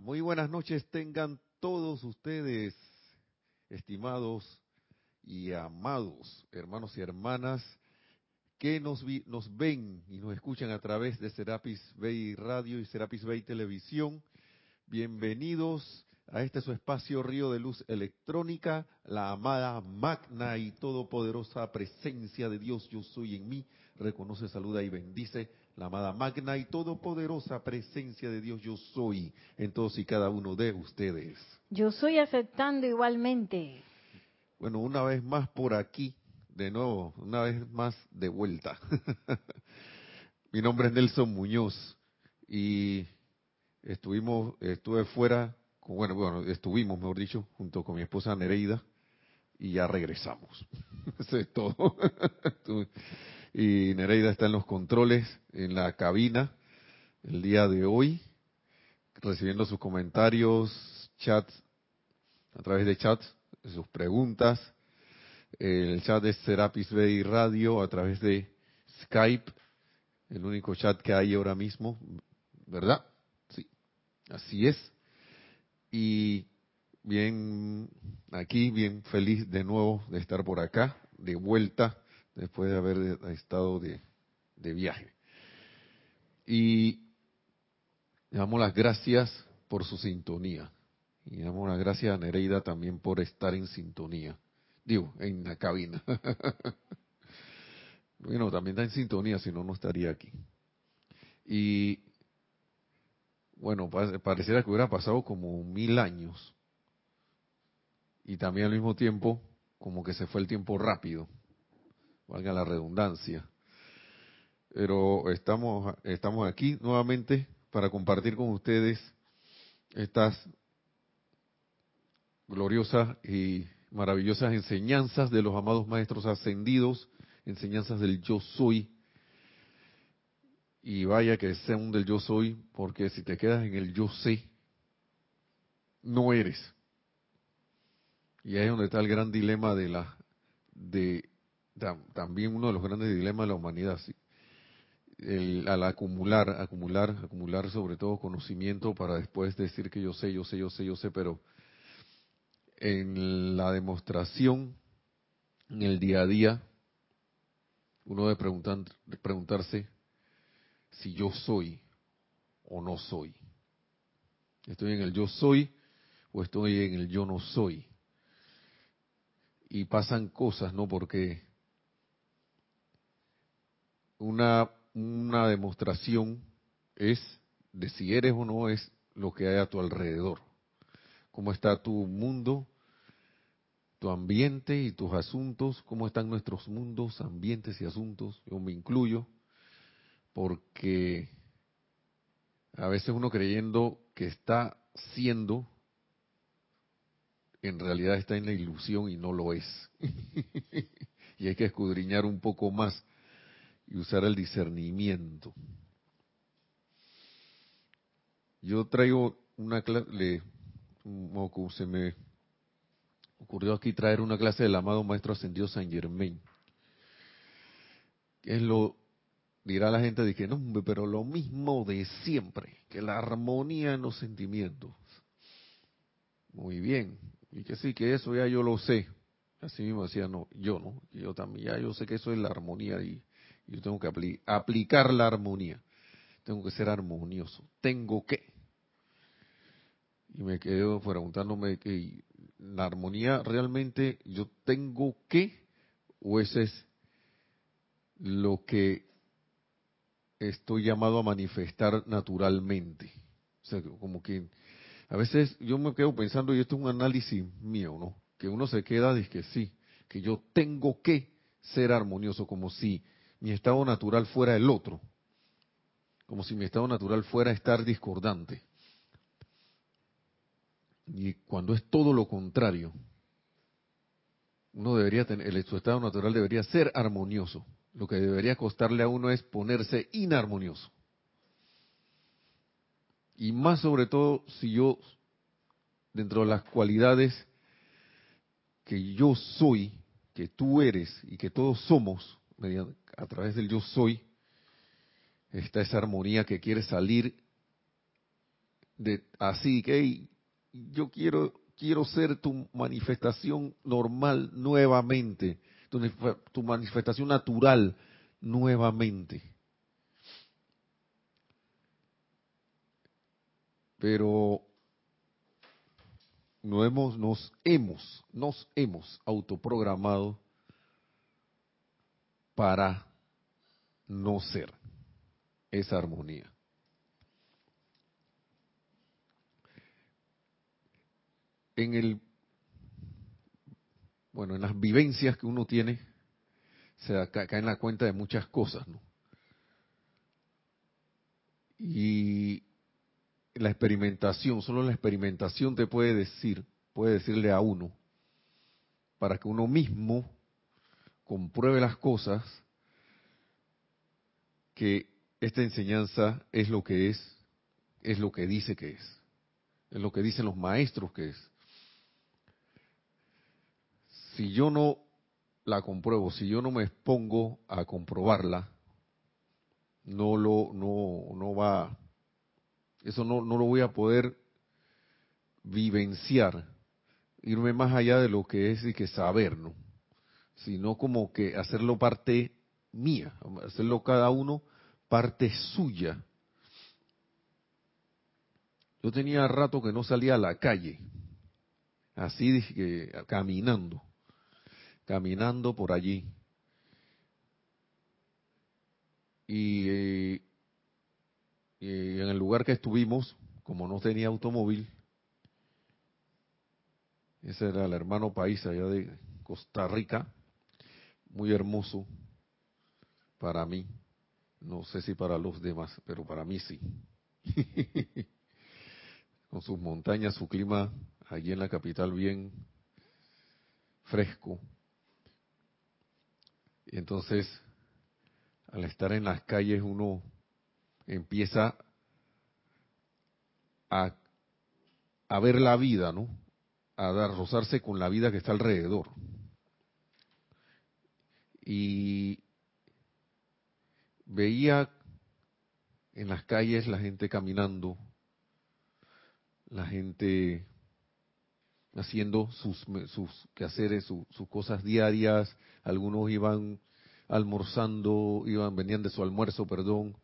Muy buenas noches tengan todos ustedes, estimados y amados hermanos y hermanas que nos, nos ven y nos escuchan a través de Serapis Bay Radio y Serapis Bay Televisión. Bienvenidos a este su espacio Río de Luz Electrónica, la amada magna y todopoderosa presencia de Dios, yo soy en mí, reconoce, saluda y bendice la amada magna y todopoderosa presencia de Dios, yo soy en todos y cada uno de ustedes. Yo soy aceptando igualmente. Bueno, una vez más por aquí, de nuevo, una vez más de vuelta. Mi nombre es Nelson Muñoz y estuvimos, estuve fuera bueno, bueno, estuvimos, mejor dicho, junto con mi esposa Nereida y ya regresamos. Eso es todo. y Nereida está en los controles, en la cabina, el día de hoy, recibiendo sus comentarios, chats, a través de chats, sus preguntas. El chat de Serapis Bay Radio a través de Skype, el único chat que hay ahora mismo, ¿verdad? Sí, así es y bien aquí, bien feliz de nuevo de estar por acá, de vuelta, después de haber estado de, viaje. Y le damos las gracias por su sintonía. Y le damos las gracias a Nereida también por estar en sintonía. Digo, en la cabina. bueno, también está en sintonía, si no, no estaría aquí. Y bueno, pareciera que hubiera pasado como mil años. Y también al mismo tiempo, como que se fue el tiempo rápido, valga la redundancia. Pero estamos, estamos aquí nuevamente para compartir con ustedes estas gloriosas y maravillosas enseñanzas de los amados maestros ascendidos, enseñanzas del yo soy, y vaya que sea un del yo soy, porque si te quedas en el yo sé, no eres. Y ahí es donde está el gran dilema de la, de, también uno de los grandes dilemas de la humanidad, el, al acumular, acumular, acumular sobre todo conocimiento para después decir que yo sé, yo sé, yo sé, yo sé, pero en la demostración, en el día a día, uno debe preguntar, preguntarse, si yo soy o no soy. Estoy en el yo soy o estoy en el yo no soy. Y pasan cosas, ¿no? Porque una, una demostración es de si eres o no es lo que hay a tu alrededor. Cómo está tu mundo, tu ambiente y tus asuntos, cómo están nuestros mundos, ambientes y asuntos, yo me incluyo, porque a veces uno creyendo que está siendo, en realidad está en la ilusión y no lo es. y hay que escudriñar un poco más y usar el discernimiento. Yo traigo una clase, se me ocurrió aquí traer una clase del amado Maestro Ascendido San Germain, que es lo dirá la gente que no, pero lo mismo de siempre, que la armonía en los sentimientos. Muy bien, y que sí, que eso ya yo lo sé. Así mismo decía, no, yo no, yo también, ya yo sé que eso es la armonía y yo tengo que aplicar la armonía. Tengo que ser armonioso. Tengo que. Y me quedo preguntándome la armonía realmente yo tengo que o ese es lo que estoy llamado a manifestar naturalmente. O sea, como que a veces yo me quedo pensando, y esto es un análisis mío, ¿no? Que uno se queda de que sí, que yo tengo que ser armonioso, como si mi estado natural fuera el otro, como si mi estado natural fuera estar discordante. Y cuando es todo lo contrario, uno debería tener, su estado natural debería ser armonioso. Lo que debería costarle a uno es ponerse inarmonioso. Y más sobre todo si yo, dentro de las cualidades que yo soy, que tú eres y que todos somos, a través del yo soy, está esa armonía que quiere salir de así que yo quiero quiero ser tu manifestación normal nuevamente, tu, tu manifestación natural nuevamente. Pero nos hemos, nos hemos, nos hemos autoprogramado para no ser esa armonía. En el bueno, en las vivencias que uno tiene, se cae en la cuenta de muchas cosas, ¿no? Y la experimentación, solo la experimentación te puede decir, puede decirle a uno, para que uno mismo compruebe las cosas, que esta enseñanza es lo que es, es lo que dice que es, es lo que dicen los maestros que es. Si yo no la compruebo, si yo no me expongo a comprobarla, no lo, no, no va, eso no, no lo voy a poder vivenciar, irme más allá de lo que es y que saber, ¿no? Sino como que hacerlo parte mía, hacerlo cada uno parte suya. Yo tenía rato que no salía a la calle, así caminando caminando por allí. Y, en el lugar que estuvimos, como no tenía automóvil, ese era el hermano país allá de Costa Rica, muy hermoso para mí. No sé si para los demás, pero para mí sí. Con sus montañas, su clima allí en la capital bien fresco. Y entonces, al estar en las calles, uno empieza a, a ver la vida, ¿no? A dar, rozarse con la vida que está alrededor. Y veía en las calles la gente caminando, la gente haciendo sus, sus quehaceres, sus cosas diarias. Algunos iban almorzando, iban, venían de su almuerzo, perdón.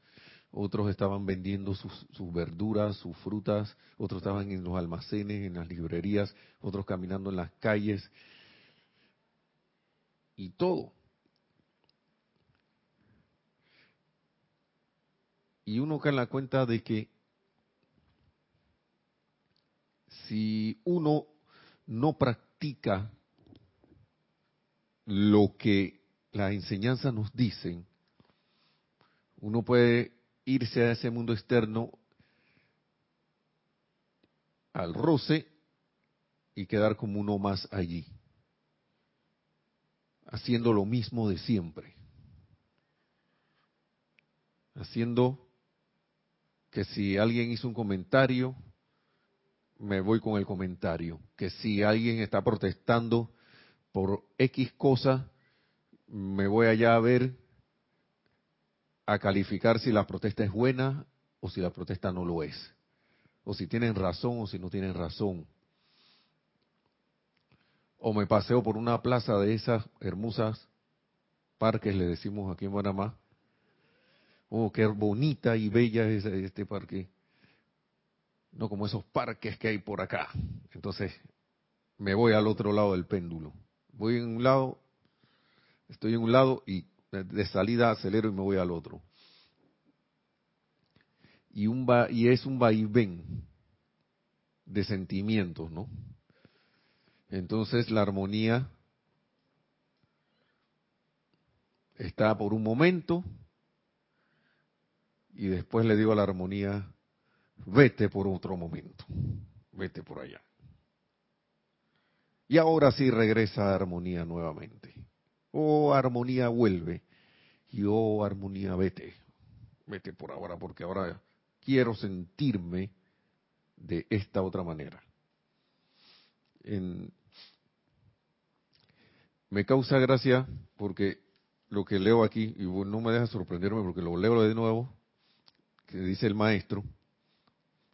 Otros estaban vendiendo sus, sus verduras, sus frutas. Otros estaban en los almacenes, en las librerías. Otros caminando en las calles. Y todo. Y uno cae en la cuenta de que si uno no practica lo que las enseñanzas nos dicen, uno puede irse a ese mundo externo al roce y quedar como uno más allí, haciendo lo mismo de siempre, haciendo que si alguien hizo un comentario, me voy con el comentario, que si alguien está protestando por X cosa, me voy allá a ver, a calificar si la protesta es buena o si la protesta no lo es, o si tienen razón o si no tienen razón. O me paseo por una plaza de esas hermosas parques, le decimos aquí en Panamá. Oh, qué bonita y bella es este parque no como esos parques que hay por acá. Entonces, me voy al otro lado del péndulo. Voy en un lado, estoy en un lado y de salida acelero y me voy al otro. Y, un y es un vaivén de sentimientos, ¿no? Entonces la armonía está por un momento y después le digo a la armonía, vete por otro momento, vete por allá. Y ahora sí regresa a armonía nuevamente. Oh, armonía vuelve. Y oh, armonía vete. Vete por ahora, porque ahora quiero sentirme de esta otra manera. me causa gracia porque lo que leo aquí, y no me deja sorprenderme porque lo leo de nuevo, dice el maestro,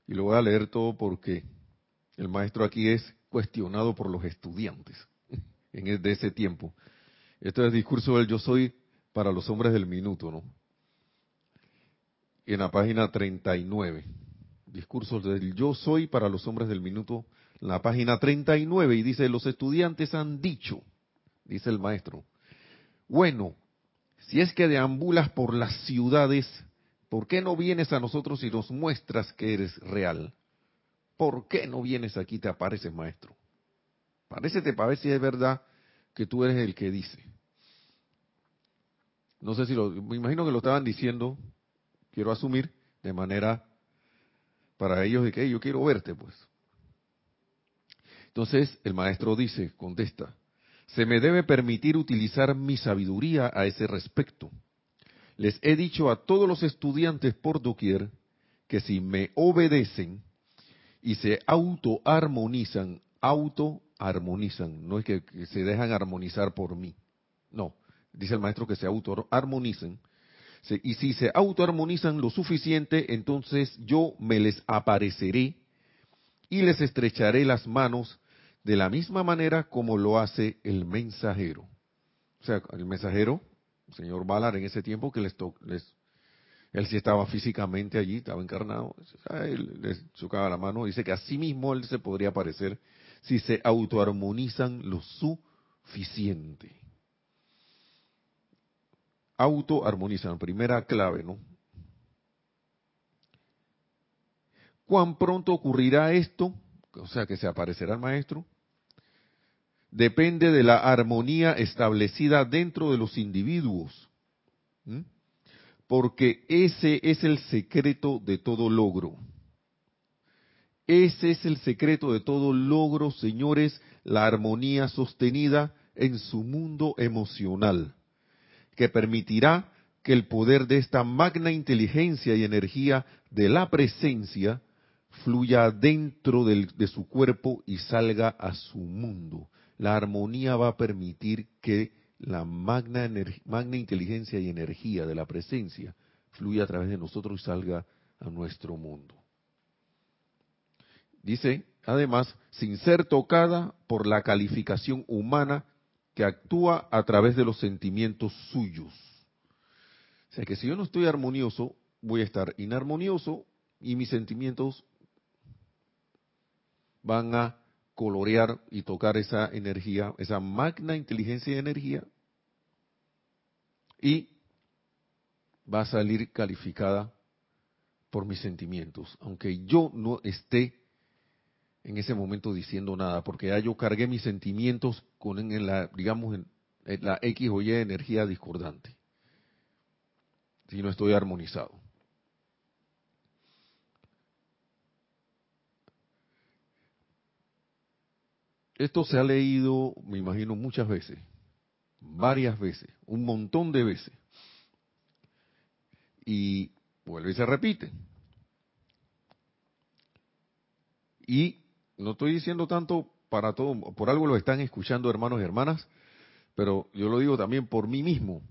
Y lo voy a leer todo porque el maestro aquí es cuestionado por los estudiantes en de ese tiempo. Esto es el discurso del yo soy para los hombres del minuto, ¿no? En la página 39. Discurso del yo soy para los hombres del minuto, en la página 39, y dice, los estudiantes han dicho, dice el maestro, bueno, si es que deambulas por las ciudades, ¿por qué no vienes a nosotros y nos muestras que eres real? ¿Por qué no vienes aquí y te apareces, maestro? Parécete para ver si es verdad que tú eres el que dice. No sé si lo, me imagino que lo estaban diciendo, quiero asumir, de manera para ellos de que yo quiero verte, pues. Entonces el maestro dice, contesta, se me debe permitir utilizar mi sabiduría a ese respecto. Les he dicho a todos los estudiantes por doquier que si me obedecen y se autoarmonizan, autoarmonizan, no es que, se dejan armonizar por mí, no, dice el maestro que se autoarmonicen, y si se autoarmonizan lo suficiente, entonces yo me les apareceré y les estrecharé las manos de la misma manera como lo hace el mensajero. O sea, el mensajero, señor Ballard en ese tiempo que les, les él sí estaba físicamente allí, estaba encarnado, él les chocaba la mano, dice que así mismo él se podría aparecer si se autoarmonizan lo suficiente. Autoarmonizan, primera clave, ¿no? ¿Cuán pronto ocurrirá esto? O sea, que se aparecerá el maestro depende de la armonía establecida dentro de los individuos. Porque ese es el secreto de todo logro. Ese es el secreto de todo logro, señores, la armonía sostenida en su mundo emocional, que permitirá que el poder de esta magna inteligencia y energía de la presencia fluya dentro de su cuerpo y salga a su mundo la armonía va a permitir que la magna, inteligencia y energía de la presencia fluya a través de nosotros y salga a nuestro mundo. Dice, además, sin ser tocada por la calificación humana que actúa a través de los sentimientos suyos. O sea que si yo no estoy armonioso, voy a estar inarmonioso y mis sentimientos van a colorear y tocar esa energía, esa magna inteligencia y energía, y va a salir calificada por mis sentimientos, aunque yo no esté en ese momento diciendo nada, porque ya yo cargué mis sentimientos con en la, digamos, en, la X o Y energía discordante, si no estoy armonizado. Esto se ha leído, me imagino, muchas veces, varias veces, un montón de veces. Y vuelve y se repite. Y no estoy diciendo tanto para todo, por algo lo están escuchando hermanos y hermanas, pero yo lo digo también por mí mismo.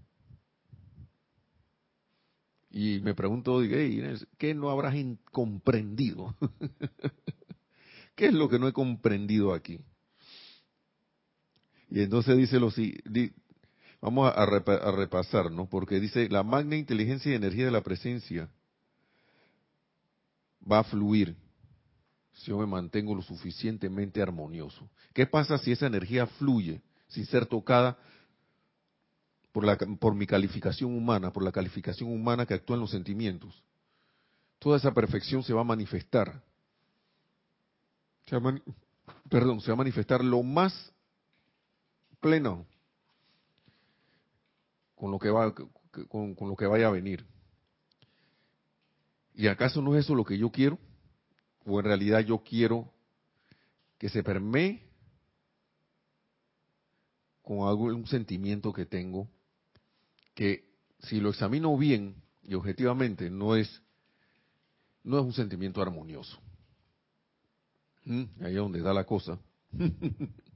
Y me pregunto, ¿qué no habrás comprendido? ¿Qué es lo que no he comprendido aquí? Y entonces dice lo vamos a, repasar, ¿no? Porque dice, la magna inteligencia y energía de la presencia va a fluir si yo me mantengo lo suficientemente armonioso. ¿Qué pasa si esa energía fluye sin ser tocada por, la, por mi calificación humana, por la calificación humana que actúa en los sentimientos? Toda esa perfección se va a manifestar. perdón, se va a manifestar lo más pleno con lo que va con, lo que vaya a venir. ¿Y acaso no es eso lo que yo quiero? ¿O en realidad yo quiero que se permee con algún sentimiento que tengo que si lo examino bien y objetivamente no es no es un sentimiento armonioso. ¿Mm? Ahí es donde da la cosa.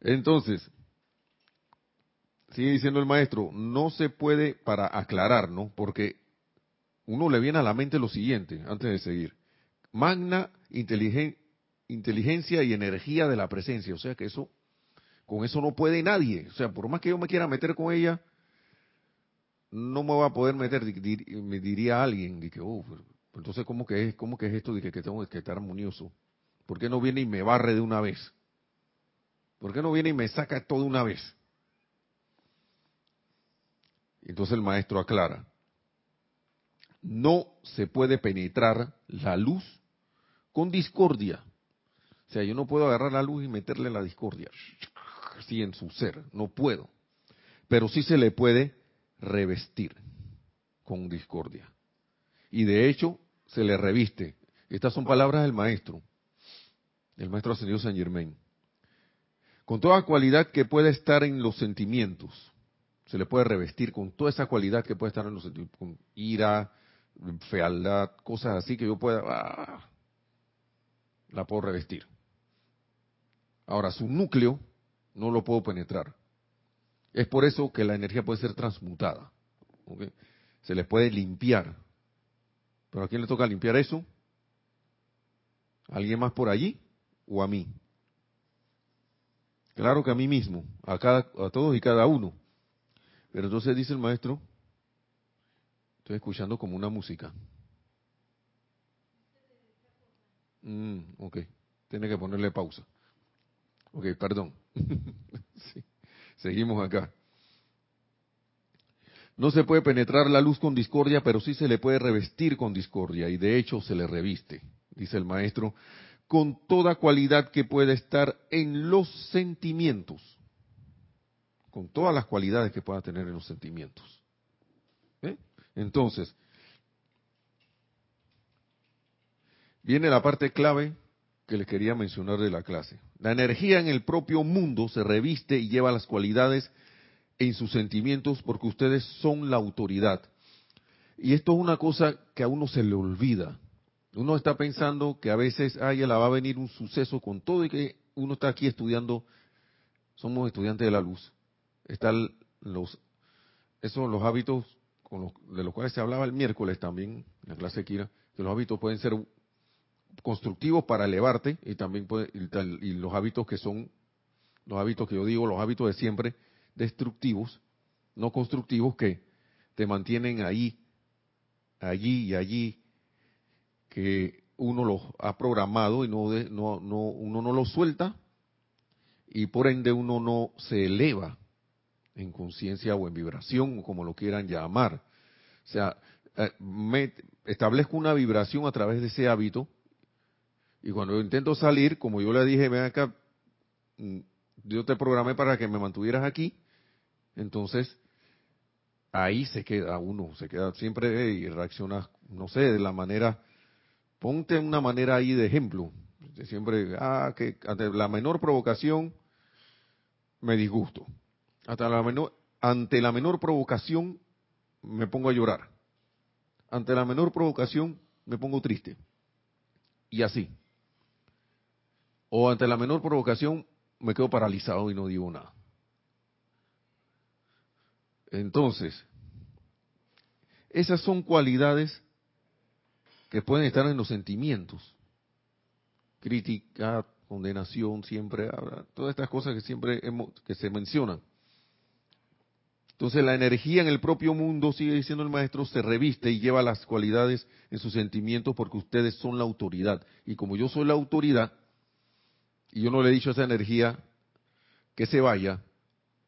Entonces, sigue diciendo el maestro, no se puede, para aclarar, ¿no? Porque uno le viene a la mente lo siguiente, antes de seguir. magna inteligencia y energía de la presencia. O sea que eso, con eso no puede nadie. O sea, por más que yo me quiera meter con ella, no me va a poder meter, me diría alguien, que, oh, entonces ¿cómo que es, cómo que es esto de que, tengo que estar armonioso? ¿Por qué no viene y me barre de una vez? ¿Por qué no viene y me saca todo una vez? Entonces el maestro aclara, no se puede penetrar la luz con discordia. O sea, yo no puedo agarrar la luz y meterle la discordia, así en su ser, no puedo. Pero sí se le puede revestir con discordia. Y de hecho, se le reviste. Estas son palabras del maestro, el maestro ascendido San Germain. Con toda cualidad que puede estar en los sentimientos, se le puede revestir con toda esa cualidad que puede estar en los sentimientos, con ira, fealdad, cosas así que yo pueda, ah, la puedo revestir. Ahora, su núcleo no lo puedo penetrar. Es por eso que la energía puede ser transmutada. Se le puede limpiar. ¿Pero a quién le toca limpiar eso? ¿A ¿Alguien más por allí o a mí? Claro que a mí mismo, a, cada, a todos y cada uno. Pero entonces dice el maestro, estoy escuchando como una música. Mm, ok, tiene que ponerle pausa. Ok, perdón. sí. Seguimos acá. No se puede penetrar la luz con discordia, pero sí se le puede revestir con discordia, y de hecho se le reviste, dice el maestro, con toda cualidad que pueda estar en los sentimientos, con todas las cualidades que pueda tener en los sentimientos. ¿Eh? Entonces, viene la parte clave que les quería mencionar de la clase. La energía en el propio mundo se reviste y lleva las cualidades en sus sentimientos porque ustedes son la autoridad. Y esto es una cosa que a uno se le olvida. Uno está pensando que a veces, ay, la va a venir un suceso con todo y que uno está aquí estudiando, somos estudiantes de la luz. Están los, esos los hábitos con los, de los cuales se hablaba el miércoles también, en la clase Kira, que los hábitos pueden ser constructivos para elevarte y también puede, y, los hábitos que son los hábitos que yo digo, los hábitos de siempre destructivos, no constructivos que te mantienen ahí, allí y allí, que uno los ha programado y no, no, no uno no los suelta y por ende uno no se eleva en conciencia o en vibración como lo quieran llamar. O sea, eh, establezco una vibración a través de ese hábito y cuando intento salir, como yo le dije, ven acá, mm, yo te programé para que me mantuvieras aquí, entonces ahí se queda uno, se queda siempre y reacciona, no sé, de la manera, ponte una manera ahí de ejemplo. Siempre, ah, que ante la menor provocación me disgusto. Hasta la menor, ante la menor provocación me pongo a llorar. Ante la menor provocación me pongo triste. Y así o ante la menor provocación me quedo paralizado y no digo nada. Entonces, esas son cualidades que pueden estar en los sentimientos. Crítica, condenación, siempre habrá, todas estas cosas que siempre que se mencionan. Entonces la energía en el propio mundo, sigue diciendo el maestro, se reviste y lleva las cualidades en sus sentimientos porque ustedes son la autoridad. Y como yo soy la autoridad, y yo no le he dicho a esa energía que se vaya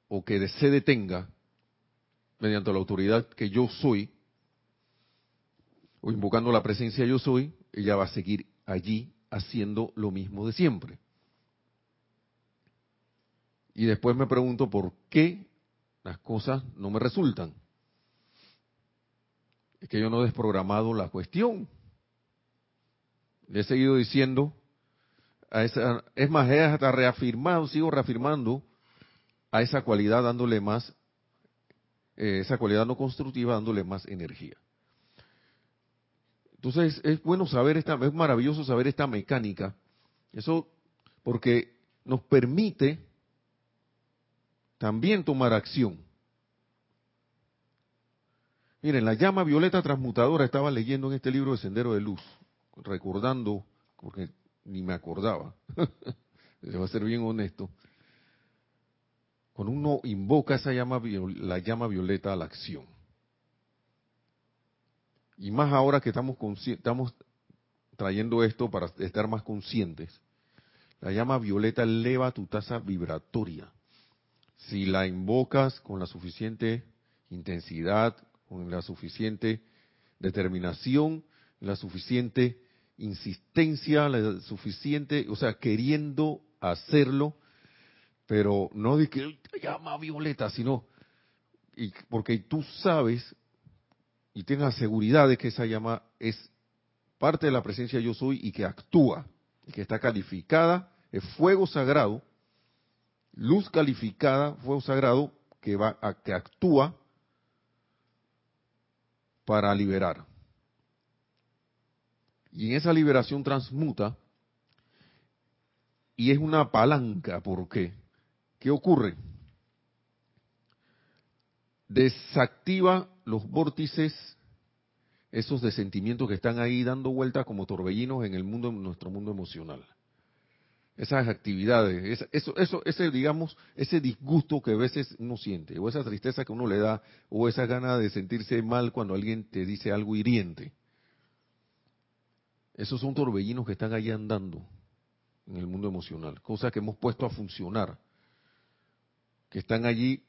o que se detenga mediante la autoridad que yo soy, o invocando la presencia yo soy, ella va a seguir allí haciendo lo mismo de siempre. Y después me pregunto por qué las cosas no me resultan. Es que yo no he desprogramado la cuestión. Le he seguido diciendo es más, es hasta reafirmado, sigo reafirmando a esa cualidad dándole más, eh, esa cualidad no constructiva dándole más energía. Entonces es bueno saber esta, es maravilloso saber esta mecánica, eso porque nos permite también tomar acción. Miren, la llama violeta transmutadora estaba leyendo en este libro de Sendero de Luz, recordando, porque ni me acordaba, le voy a ser bien honesto, cuando uno invoca esa llama, la llama violeta a la acción, y más ahora que estamos, estamos trayendo esto para estar más conscientes, la llama violeta eleva tu tasa vibratoria. Si la invocas con la suficiente intensidad, con la suficiente determinación, la suficiente insistencia, la suficiente, o sea, queriendo hacerlo, pero no de que llama violeta, sino y porque tú sabes y tengas seguridad de que esa llama es parte de la presencia yo soy y que actúa, y que está calificada, es fuego sagrado, luz calificada, fuego sagrado que va a, que actúa para liberar. Y en esa liberación transmuta y es una palanca, ¿por qué? ¿Qué ocurre? Desactiva los vórtices, esos de sentimientos que están ahí dando vueltas como torbellinos en el mundo, en nuestro mundo emocional. Esas actividades, eso, eso, ese, digamos, ese disgusto que a veces uno siente, o esa tristeza que uno le da, o esa gana de sentirse mal cuando alguien te dice algo hiriente. Esos son torbellinos que están ahí andando en el mundo emocional, cosas que hemos puesto a funcionar, que están allí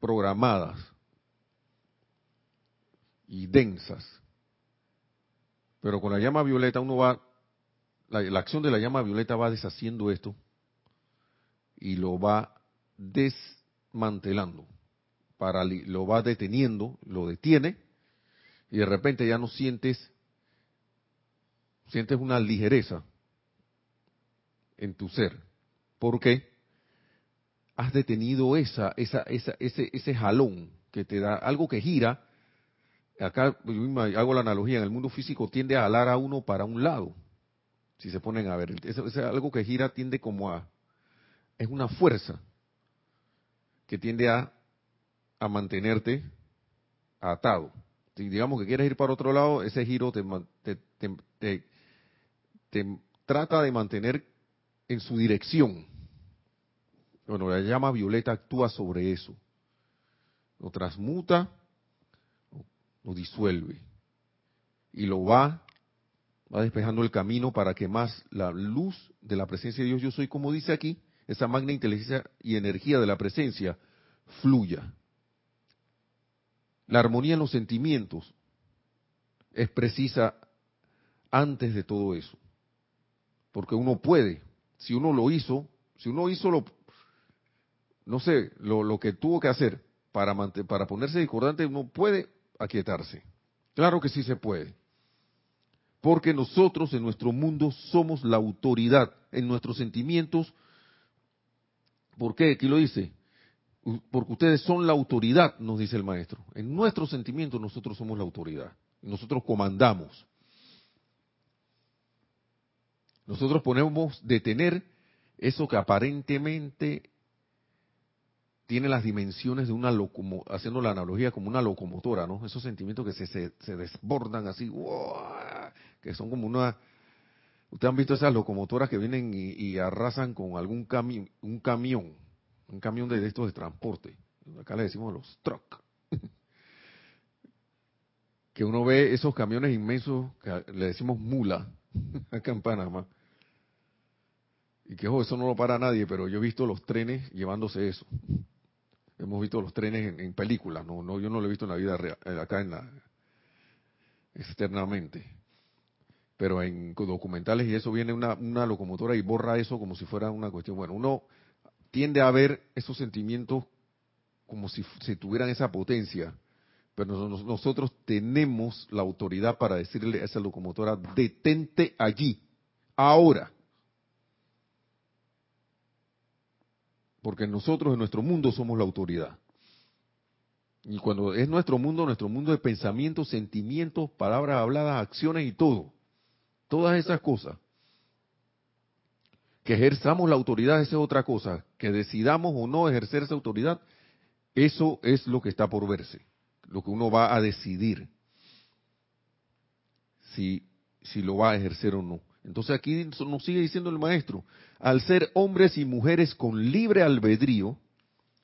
programadas y densas. Pero con la llama violeta uno va, la, acción de la llama violeta va deshaciendo esto y lo va desmantelando, para, lo va deteniendo, lo detiene y de repente ya no sientes, sientes una ligereza en tu ser. ¿Por qué? Has detenido esa, esa, esa, ese, ese jalón que te da algo que gira acá hago la analogía, en el mundo físico tiende a alar a uno para un lado, si se ponen a ver. Es, algo que gira tiende como a, es una fuerza que tiende a, a mantenerte atado. Si digamos que quieres ir para otro lado, ese giro te, te, te trata de mantener en su dirección. Bueno, la llama violeta actúa sobre eso. Lo transmuta lo disuelve y lo va, va despejando el camino para que más la luz de la presencia de Dios, yo soy como dice aquí, esa magna inteligencia y energía de la presencia, fluya. La armonía en los sentimientos es precisa antes de todo eso. Porque uno puede, si uno lo hizo, si uno hizo lo, no sé, lo, lo que tuvo que hacer para, para ponerse discordante, uno puede aquietarse. Claro que sí se puede. Porque nosotros en nuestro mundo somos la autoridad, en nuestros sentimientos. ¿Por qué? Aquí lo dice. Porque ustedes son la autoridad, nos dice el maestro. En nuestros sentimientos nosotros somos la autoridad. Nosotros comandamos. Nosotros podemos detener eso que aparentemente tiene las dimensiones de una locomotora, haciendo la analogía como una locomotora, ¿no? Esos sentimientos que se, se, desbordan así, que son como una... Ustedes han visto esas locomotoras que vienen y, arrasan con algún camión, un camión, un camión de, estos de transporte. Acá le decimos los truck. que uno ve esos camiones inmensos, que le decimos mula, acá en Panamá. Y que eso no lo para nadie, pero yo he visto los trenes llevándose eso. Hemos visto los trenes en, películas, no, no, yo no lo he visto en la vida real, eh, acá en la externamente. Pero en documentales y eso viene una, locomotora y borra eso como si fuera una cuestión. Bueno, uno tiende a ver esos sentimientos como si, si tuvieran esa potencia, pero nosotros tenemos la autoridad para decirle a esa locomotora, detente allí, ahora. Porque nosotros en nuestro mundo somos la autoridad. Y cuando es nuestro mundo, nuestro mundo de pensamientos, sentimientos, palabras habladas, acciones y todo. Todas esas cosas. Que ejerzamos la autoridad, esa es otra cosa. Que decidamos o no ejercer esa autoridad, eso es lo que está por verse. Lo que uno va a decidir. Si, si lo va a ejercer o no. Entonces aquí nos sigue diciendo el maestro, al ser hombres y mujeres con libre albedrío,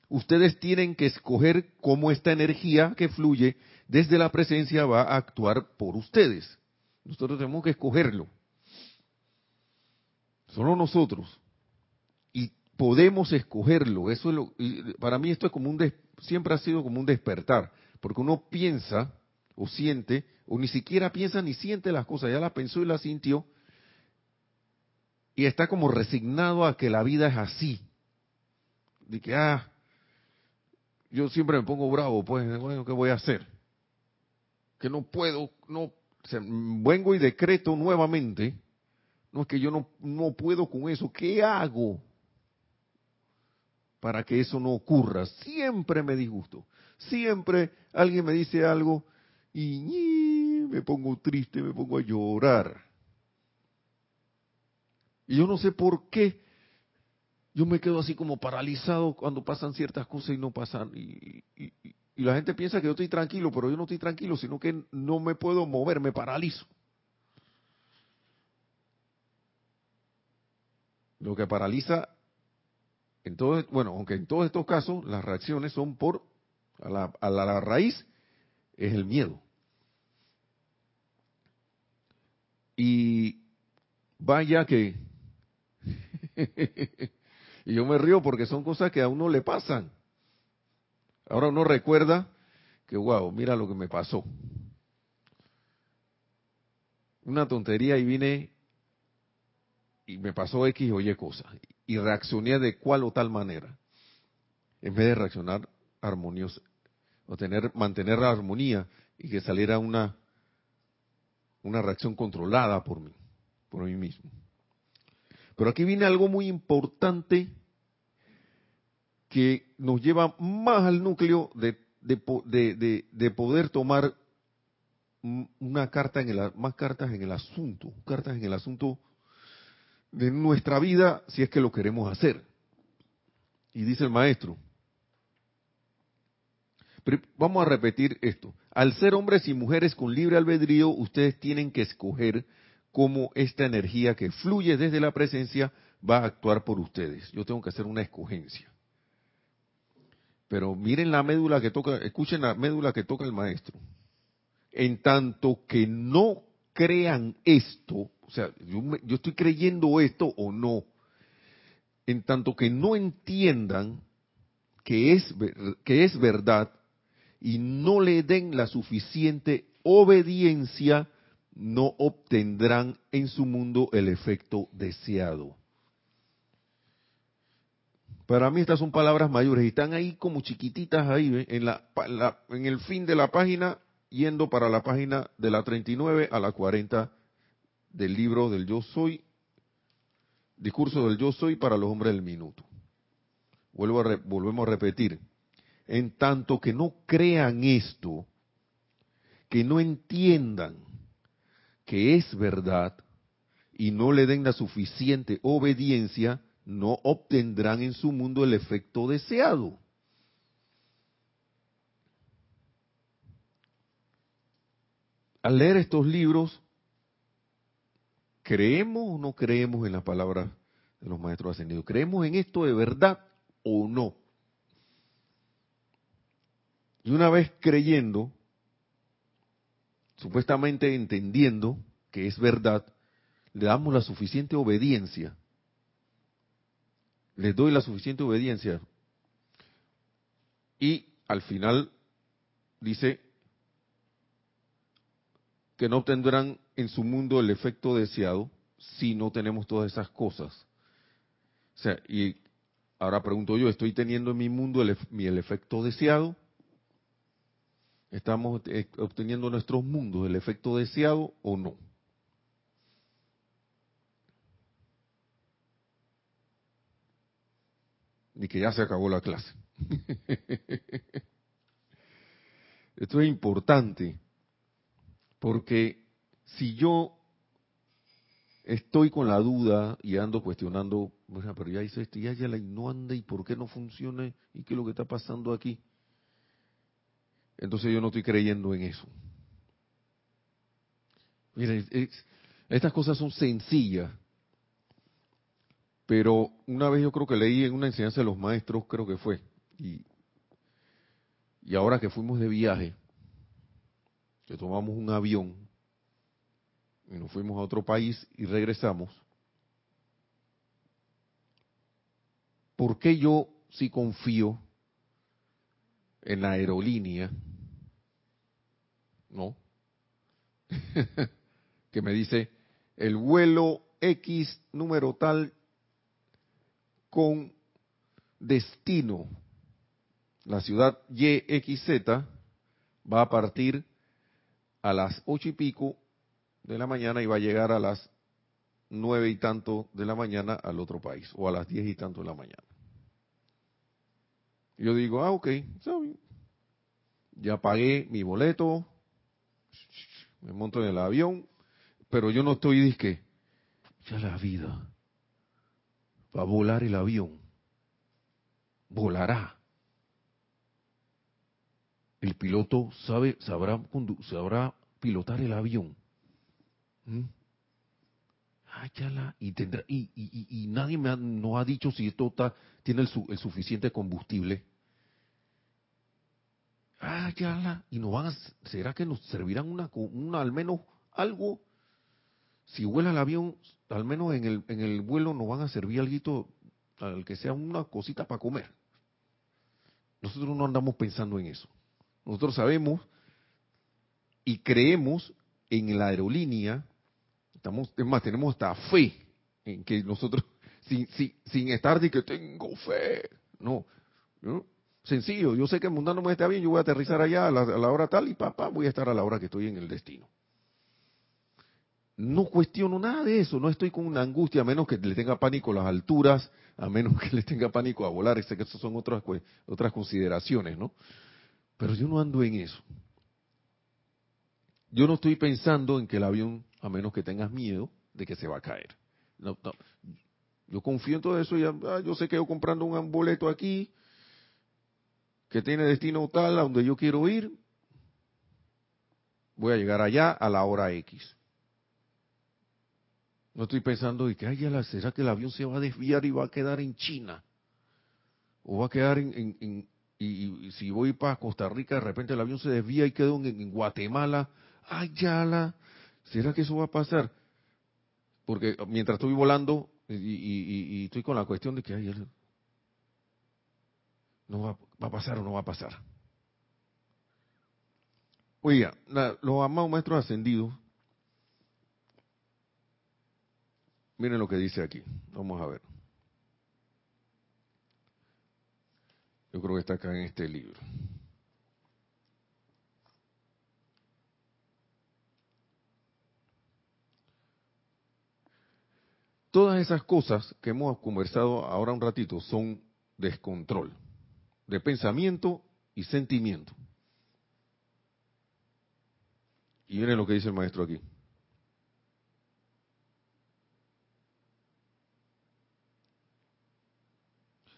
ustedes tienen que escoger cómo esta energía que fluye desde la presencia va a actuar por ustedes. Nosotros tenemos que escogerlo. Solo nosotros. Y podemos escogerlo. Eso es lo, para mí esto es como un siempre ha sido como un despertar, porque uno piensa o siente o ni siquiera piensa ni siente las cosas, ya las pensó y las sintió y está como resignado a que la vida es así. De que, ah, yo siempre me pongo bravo, pues, bueno, ¿qué voy a hacer? Que no puedo, no, vengo y decreto nuevamente, no es que yo no, no puedo con eso, ¿qué hago para que eso no ocurra? Siempre me disgusto, siempre alguien me dice algo y me pongo triste, me pongo a llorar. Y yo no sé por qué yo me quedo así como paralizado cuando pasan ciertas cosas y no pasan. Y, la gente piensa que yo estoy tranquilo, pero yo no estoy tranquilo, sino que no me puedo mover, me paralizo. Lo que paraliza, en todo, bueno, aunque en todos estos casos las reacciones son por, a la, a la raíz es el miedo. Y vaya que y yo me río porque son cosas que a uno le pasan. Ahora uno recuerda que, wow, mira lo que me pasó. Una tontería y vine y me pasó X o Y cosas. Y reaccioné de cual o tal manera. En vez de reaccionar armonioso, o tener, mantener la armonía y que saliera una, una reacción controlada por mí, por mí mismo. Pero aquí viene algo muy importante que nos lleva más al núcleo de, de, poder tomar una carta en el, más cartas en el asunto, cartas en el asunto de nuestra vida si es que lo queremos hacer. Y dice el maestro, vamos a repetir esto, al ser hombres y mujeres con libre albedrío, ustedes tienen que escoger cómo esta energía que fluye desde la presencia va a actuar por ustedes. Yo tengo que hacer una escogencia. Pero miren la médula que toca, escuchen la médula que toca el maestro. En tanto que no crean esto, o sea, yo, estoy creyendo esto o no, en tanto que no entiendan que es, que es verdad y no le den la suficiente obediencia no obtendrán en su mundo el efecto deseado. Para mí estas son palabras mayores y están ahí como chiquititas ahí, en, la, en el fin de la página, yendo para la página de la 39 a la 40 del libro del Yo Soy, discurso del Yo Soy para los hombres del minuto. Vuelvo a volvemos a repetir, en tanto que no crean esto, que no entiendan que es verdad y no le den la suficiente obediencia, no obtendrán en su mundo el efecto deseado. Al leer estos libros, ¿creemos o no creemos en la palabra de los maestros ascendidos? ¿Creemos en esto de verdad o no? Y una vez creyendo, supuestamente entendiendo que es verdad, le damos la suficiente obediencia. Les doy la suficiente obediencia. Y al final dice que no obtendrán en su mundo el efecto deseado si no tenemos todas esas cosas. O sea, y ahora pregunto yo, ¿estoy teniendo en mi mundo el, el efecto deseado? ¿Estamos eh, obteniendo nuestros mundos el efecto deseado o no? Ni que ya se acabó la clase. Esto es importante porque si yo estoy con la duda y ando cuestionando, pero ya hice esto, ya, ya la no anda y por qué no funciona y qué es lo que está pasando aquí entonces yo no estoy creyendo en eso. Miren, Estas cosas son sencillas, pero una vez yo creo que leí en una enseñanza de los maestros, creo que fue, y, y ahora que fuimos de viaje, que tomamos un avión y nos fuimos a otro país y regresamos, ¿por qué yo sí confío en la aerolínea? ¿No? que me dice, el vuelo X número tal con destino, la ciudad YXZ, va a partir a las ocho y pico de la mañana y va a llegar a las nueve y tanto de la mañana al otro país, o a las diez y tanto de la mañana. Yo digo, ah, ok, ya pagué mi boleto, me monto en el avión, pero yo no estoy, disque, ya la vida, va a volar el avión, volará. El piloto sabe, sabrá, sabrá pilotar el avión. ¿Mm? Ah, y, tendrá, y, y, y, nadie me ha, no ha dicho si esto está, tiene el, el suficiente combustible. Ah, ya y nos van a, ¿será que nos servirán una, una al menos algo? Si vuela el avión, al menos en el, en el vuelo nos van a servir algo, al que sea una cosita para comer. Nosotros no andamos pensando en eso. Nosotros sabemos y creemos en la aerolínea, estamos, es más, tenemos hasta fe en que nosotros, sin, sin, sin estar de que tengo fe, no, ¿no? Sencillo, yo sé que mundano me está bien, yo voy a aterrizar allá a la, hora tal y papá, voy a estar a la hora que estoy en el destino. No cuestiono nada de eso, no estoy con una angustia, a menos que le tenga pánico a las alturas, a menos que le tenga pánico a volar, sé que eso son otras, otras consideraciones, ¿no? Pero yo no ando en eso. Yo no estoy pensando en que el avión, a menos que tengas miedo, de que se va a caer. No, no. Yo confío en todo eso, ya, ah, yo sé que yo comprando un boleto aquí, que tiene destino tal a donde yo quiero ir, voy a llegar allá a la hora X. No estoy pensando y que, ay, ¿será que el avión se va a desviar y va a quedar en China? O va a quedar en, y, si voy para Costa Rica, de repente el avión se desvía y quedo en, Guatemala. Ay, ya ¿será que eso va a pasar? Porque mientras estoy volando y, y estoy con la cuestión de que, ay, no va, a pasar o no va a pasar. Oiga, los amados maestros ascendidos, miren lo que dice aquí, vamos a ver. Yo creo que está acá en este libro. Todas esas cosas que hemos conversado ahora un ratito son descontrol de pensamiento y sentimiento. Y miren lo que dice el maestro aquí.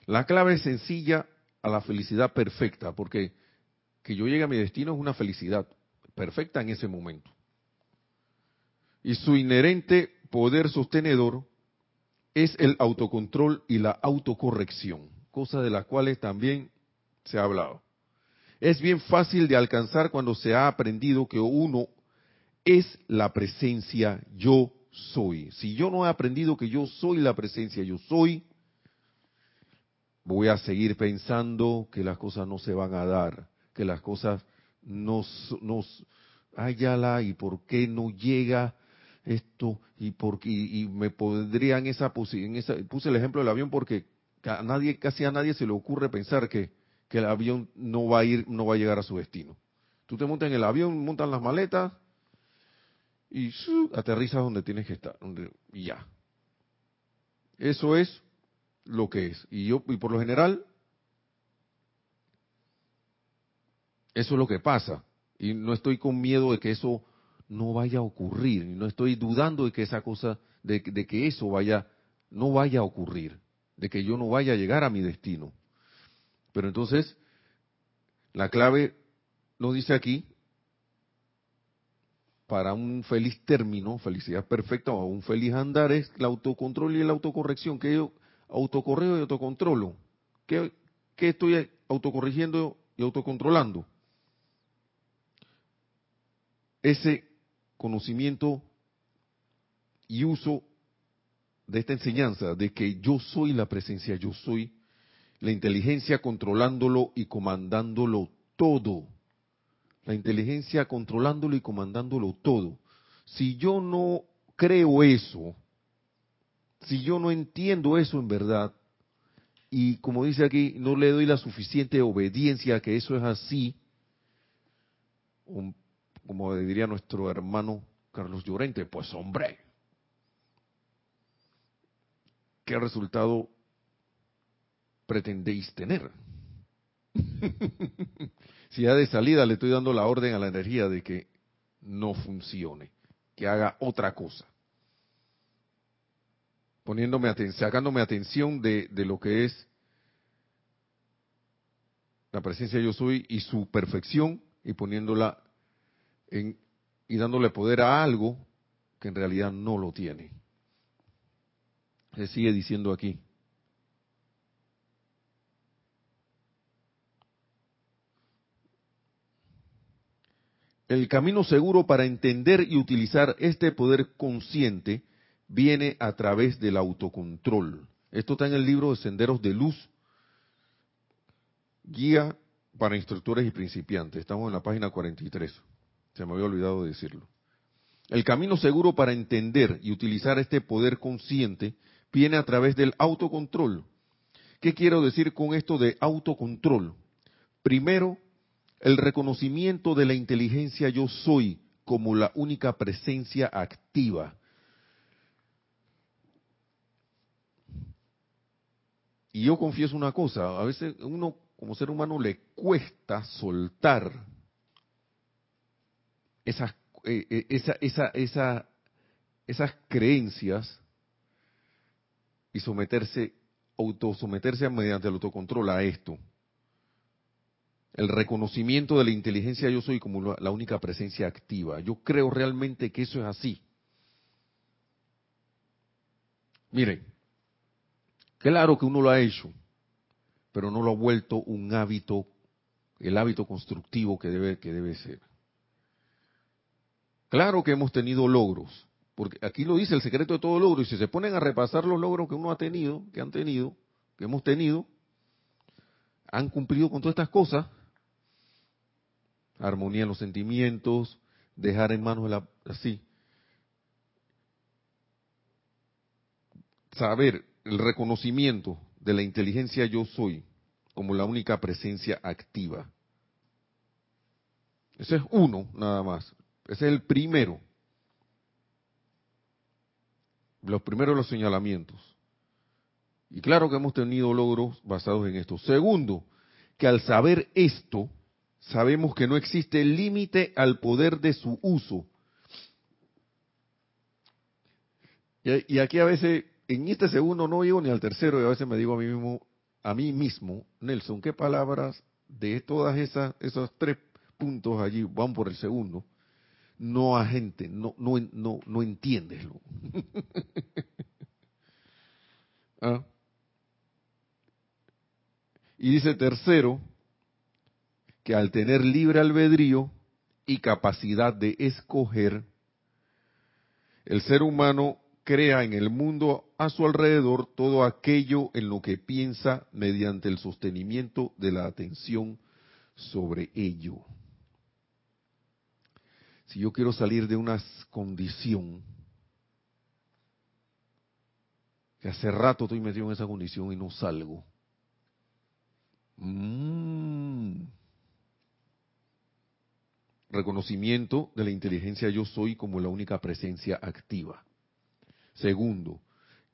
La clave es sencilla a la felicidad perfecta, porque que yo llegue a mi destino es una felicidad perfecta en ese momento. Y su inherente poder sostenedor es el autocontrol y la autocorrección, cosa de las cuales también se ha hablado. Es bien fácil de alcanzar cuando se ha aprendido que uno es la presencia yo soy. Si yo no he aprendido que yo soy la presencia yo soy, voy a seguir pensando que las cosas no se van a dar, que las cosas no, nos la y por qué no llega esto y por y, me podrían esa, en esa puse el ejemplo del avión porque a nadie casi a nadie se le ocurre pensar que que el avión no va a ir, no va a llegar a su destino. Tú te montas en el avión, montan las maletas y aterrizas donde tienes que estar, y ya. Eso es lo que es. Y yo, y por lo general, eso es lo que pasa. Y no estoy con miedo de que eso no vaya a ocurrir. Y no estoy dudando de que esa cosa, de que eso vaya, no vaya a ocurrir. De que yo no vaya a llegar a mi destino. Pero entonces, la clave nos dice aquí para un feliz término, felicidad perfecta o un feliz andar es el autocontrol y la autocorrección. ¿Qué yo autocorreo y autocontrolo? ¿Qué, qué estoy autocorrigiendo y autocontrolando? Ese conocimiento y uso de esta enseñanza de que yo soy la presencia, yo soy la inteligencia controlándolo y comandándolo todo. La inteligencia controlándolo y comandándolo todo. Si yo no creo eso, si yo no entiendo eso en verdad, y como dice aquí, no le doy la suficiente obediencia a que eso es así, como diría nuestro hermano Carlos Llorente, pues hombre, ¿qué resultado pretendéis tener? si ya de salida le estoy dando la orden a la energía de que no funcione, que haga otra cosa. Poniéndome sacándome atención de, de lo que es la presencia yo soy y su perfección y poniéndola en, y dándole poder a algo que en realidad no lo tiene. Se sigue diciendo aquí. El camino seguro para entender y utilizar este poder consciente viene a través del autocontrol. Esto está en el libro de Senderos de Luz, Guía para Instructores y Principiantes. Estamos en la página 43. Se me había olvidado de decirlo. El camino seguro para entender y utilizar este poder consciente viene a través del autocontrol. ¿Qué quiero decir con esto de autocontrol? Primero, el reconocimiento de la inteligencia yo soy como la única presencia activa. Y yo confieso una cosa, a veces uno como ser humano le cuesta soltar esas, eh, eh, esa, esa, esa, esas creencias y someterse, autosometerse mediante el autocontrol a esto el reconocimiento de la inteligencia yo soy como la única presencia activa. Yo creo realmente que eso es así. Miren, claro que uno lo ha hecho, pero no lo ha vuelto un hábito, el hábito constructivo que debe, que debe ser. Claro que hemos tenido logros, porque aquí lo dice el secreto de todo logro, y si se ponen a repasar los logros que uno ha tenido, que han tenido, que hemos tenido, han cumplido con todas estas cosas, armonía en los sentimientos, dejar en manos de la... así. Saber el reconocimiento de la inteligencia yo soy como la única presencia activa. Ese es uno nada más. Ese es el primero. Los primeros los señalamientos. Y claro que hemos tenido logros basados en esto. Segundo, que al saber esto, sabemos que no existe límite al poder de su uso. Y, aquí a veces, en este segundo no llego ni al tercero, y a veces me digo a mí mismo, a mí mismo, Nelson, ¿qué palabras de todas esas, esos tres puntos allí van por el segundo? No a gente, no, no, no, no entiendes. ¿Ah? Y dice tercero, que al tener libre albedrío y capacidad de escoger, el ser humano crea en el mundo a su alrededor todo aquello en lo que piensa mediante el sostenimiento de la atención sobre ello. Si yo quiero salir de una condición, que hace rato estoy metido en esa condición y no salgo, mmm, reconocimiento de la inteligencia yo soy como la única presencia activa. Segundo,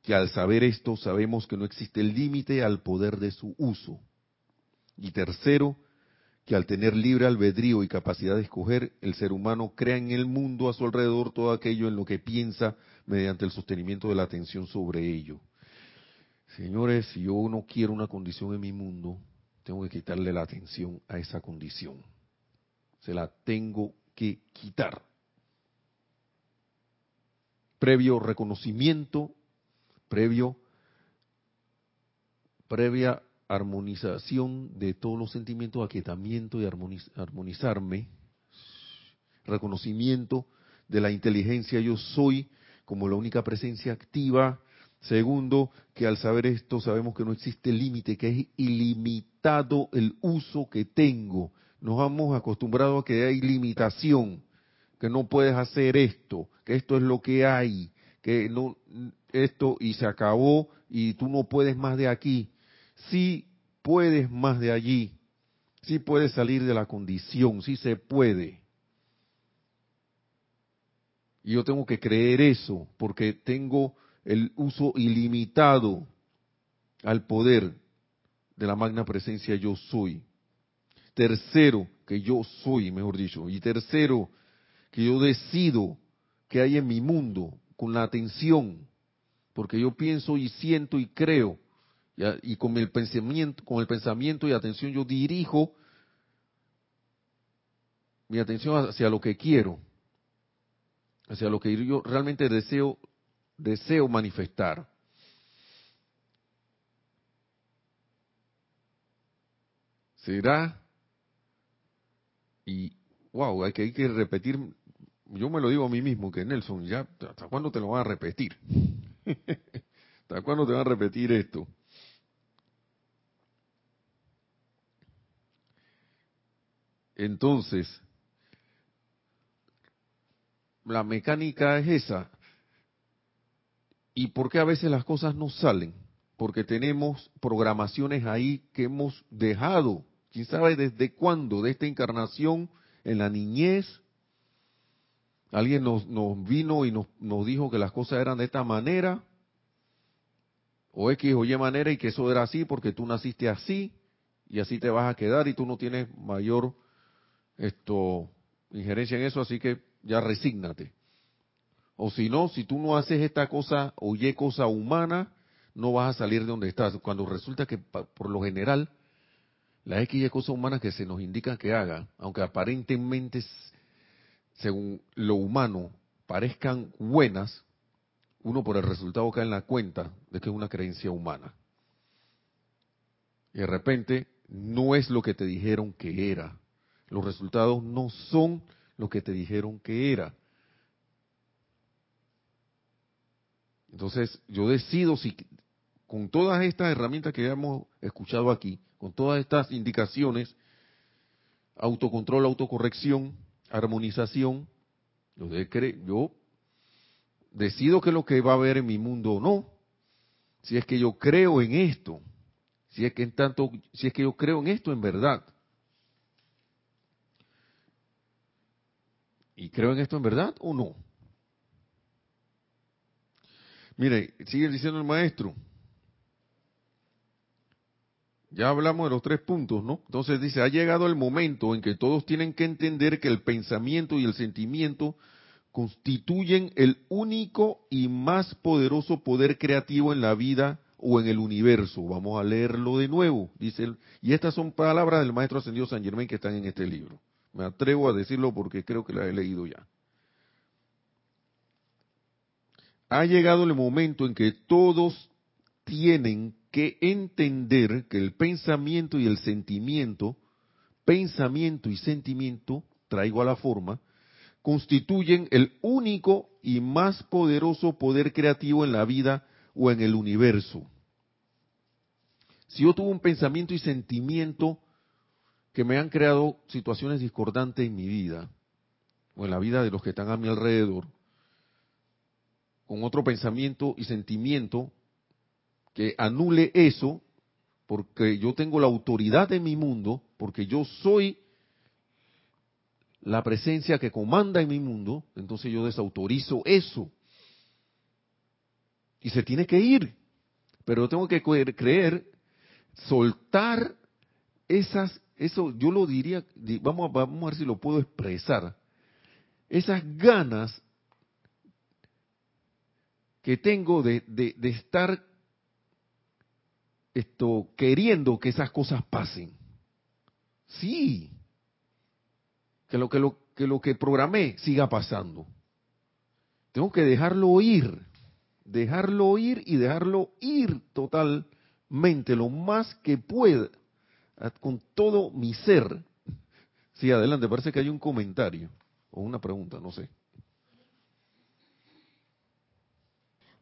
que al saber esto sabemos que no existe límite al poder de su uso. Y tercero, que al tener libre albedrío y capacidad de escoger, el ser humano crea en el mundo a su alrededor todo aquello en lo que piensa mediante el sostenimiento de la atención sobre ello. Señores, si yo no quiero una condición en mi mundo, tengo que quitarle la atención a esa condición se la tengo que quitar. previo reconocimiento, previo, previa armonización de todos los sentimientos, aquietamiento y armonizarme, reconocimiento de la inteligencia yo soy como la única presencia activa. Segundo, que al saber esto sabemos que no existe límite, que es ilimitado el uso que tengo. Nos hemos acostumbrado a que hay limitación, que no puedes hacer esto, que esto es lo que hay, que no esto y se acabó y tú no puedes más de aquí. Sí puedes más de allí, sí puedes salir de la condición, sí se puede. Y yo tengo que creer eso, porque tengo el uso ilimitado al poder de la magna presencia yo soy. Tercero, que yo soy, mejor dicho. Y tercero, que yo decido que hay en mi mundo con la atención, porque yo pienso y siento y creo, y con el pensamiento, con el pensamiento y atención yo dirijo mi atención hacia lo que quiero hacia lo que yo realmente deseo, deseo manifestar. Será, y wow, hay que, hay que repetir, yo me lo digo a mí mismo, que Nelson, ya, ¿hasta cuándo te lo van a repetir? ¿Hasta cuándo te van a repetir esto? Entonces, la mecánica es esa. ¿Y por qué a veces las cosas no salen? Porque tenemos programaciones ahí que hemos dejado, quién sabe desde cuándo, de esta encarnación en la niñez. Alguien nos, vino y nos, nos dijo que las cosas eran de esta manera, o X o Y manera, y que eso era así porque tú naciste así, y así te vas a quedar, y tú no tienes mayor esto injerencia en eso, así que ya resígnate. O si no, si tú no haces esta cosa o y cosa humana, no vas a salir de donde estás. Cuando resulta que por lo general, la X y cosa humana que se nos indica que haga, aunque aparentemente, según lo humano, parezcan buenas, uno por el resultado cae en la cuenta de que es una creencia humana. Y de repente no es lo que te dijeron que era. Los resultados no son lo que te dijeron que era. Entonces, yo decido si con todas estas herramientas que hemos escuchado aquí, con todas estas indicaciones, autocontrol, autocorrección, armonización, yo, yo decido que lo que va a haber en mi mundo o no. Si es que yo creo en esto, si es que en tanto, si es que yo creo en esto en verdad. ¿Y creo en esto en verdad o no? Mire, sigue diciendo el maestro. Ya hablamos de los tres puntos, ¿no? Entonces dice, ha llegado el momento en que todos tienen que entender que el pensamiento y el sentimiento constituyen el único y más poderoso poder creativo en la vida o en el universo. Vamos a leerlo de nuevo. Dice, y estas son palabras del maestro ascendido San Germán que están en este libro. Me atrevo a decirlo porque creo que la he leído ya. Ha llegado el momento en que todos tienen que entender que el pensamiento y el sentimiento, pensamiento y sentimiento, traigo a la forma, constituyen el único y más poderoso poder creativo en la vida o en el universo. Si yo tuve un pensamiento y sentimiento que me han creado situaciones discordantes en mi vida o en la vida de los que están a mi alrededor, con otro pensamiento y sentimiento que anule eso, porque yo tengo la autoridad en mi mundo, porque yo soy la presencia que comanda en mi mundo, entonces yo desautorizo eso. Y se tiene que ir. Pero tengo que creer, soltar esas eso yo lo diría, vamos a, vamos a ver si lo puedo expresar. Esas ganas que tengo de, de, estar esto, queriendo que esas cosas pasen. Sí. Que lo que, lo, que lo que programé siga pasando. Tengo que dejarlo ir, dejarlo ir y dejarlo ir totalmente, lo más que pueda, con todo mi ser. Sí, adelante, parece que hay un comentario o una pregunta, no sé.